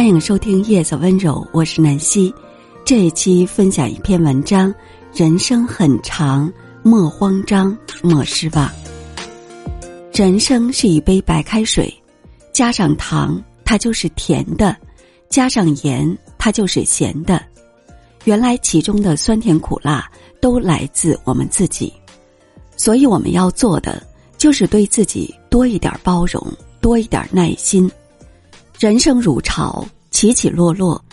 欢迎收听《夜色温柔》，我是南希。这一期分享一篇文章：人生很长，莫慌张，莫失望。人生是一杯白开水，加上糖，它就是甜的；加上盐，它就是咸的。原来其中的酸甜苦辣都来自我们自己，所以我们要做的就是对自己多一点包容，多一点耐心。人生如潮，起起落落，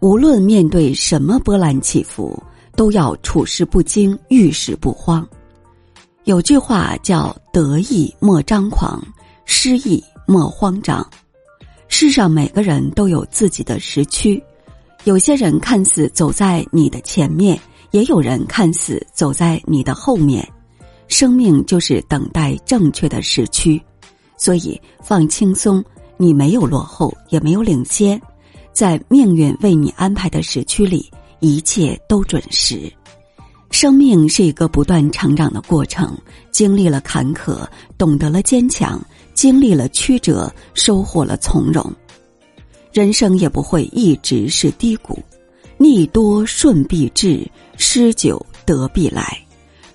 无论面对什么波澜起伏，都要处事不惊，遇事不慌。有句话叫“得意莫张狂，失意莫慌张”。世上每个人都有自己的时区，有些人看似走在你的前面，也有人看似走在你的后面。生命就是等待正确的时区，所以放轻松。你没有落后，也没有领先，在命运为你安排的时区里，一切都准时。生命是一个不断成长的过程，经历了坎坷，懂得了坚强；经历了曲折，收获了从容。人生也不会一直是低谷，逆多顺必至，失久得必来。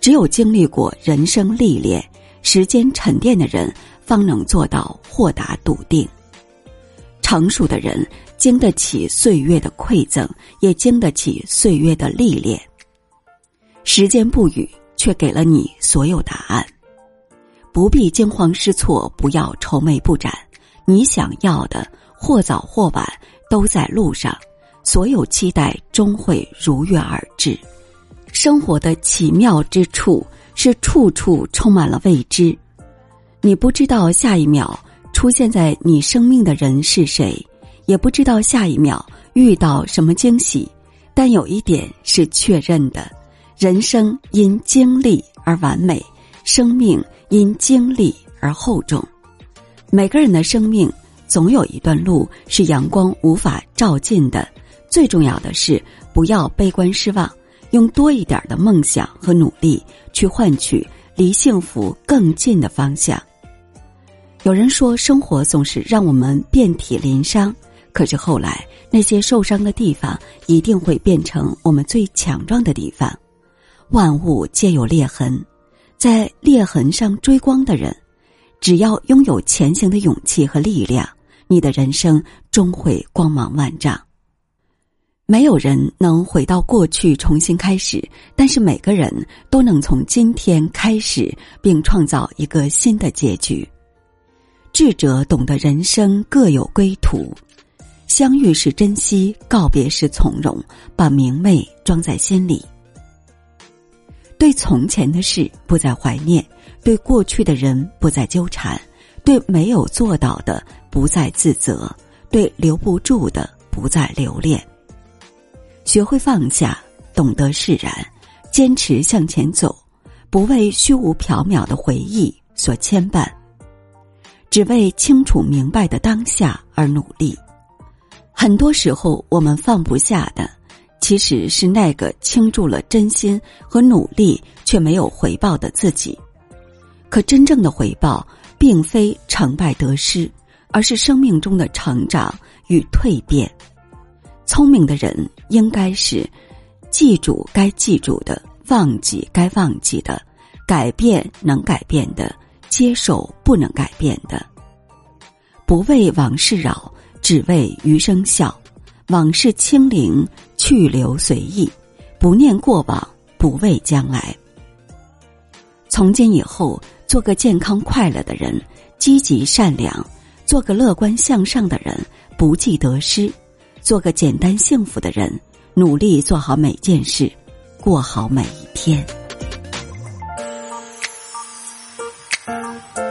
只有经历过人生历练、时间沉淀的人。方能做到豁达笃定。成熟的人经得起岁月的馈赠，也经得起岁月的历练。时间不语，却给了你所有答案。不必惊慌失措，不要愁眉不展。你想要的，或早或晚都在路上。所有期待终会如约而至。生活的奇妙之处是处处充满了未知。你不知道下一秒出现在你生命的人是谁，也不知道下一秒遇到什么惊喜，但有一点是确认的：人生因经历而完美，生命因经历而厚重。每个人的生命总有一段路是阳光无法照进的，最重要的是不要悲观失望，用多一点的梦想和努力去换取离幸福更近的方向。有人说，生活总是让我们遍体鳞伤，可是后来那些受伤的地方一定会变成我们最强壮的地方。万物皆有裂痕，在裂痕上追光的人，只要拥有前行的勇气和力量，你的人生终会光芒万丈。没有人能回到过去重新开始，但是每个人都能从今天开始，并创造一个新的结局。智者懂得人生各有归途，相遇是珍惜，告别是从容，把明媚装在心里。对从前的事不再怀念，对过去的人不再纠缠，对没有做到的不再自责，对留不住的不再留恋。学会放下，懂得释然，坚持向前走，不为虚无缥缈的回忆所牵绊。只为清楚明白的当下而努力，很多时候我们放不下的，其实是那个倾注了真心和努力却没有回报的自己。可真正的回报，并非成败得失，而是生命中的成长与蜕变。聪明的人应该是记住该记住的，忘记该忘记的，改变能改变的。接受不能改变的，不为往事扰，只为余生笑。往事清零，去留随意，不念过往，不畏将来。从今以后，做个健康快乐的人，积极善良，做个乐观向上的人，不计得失，做个简单幸福的人，努力做好每件事，过好每一天。Música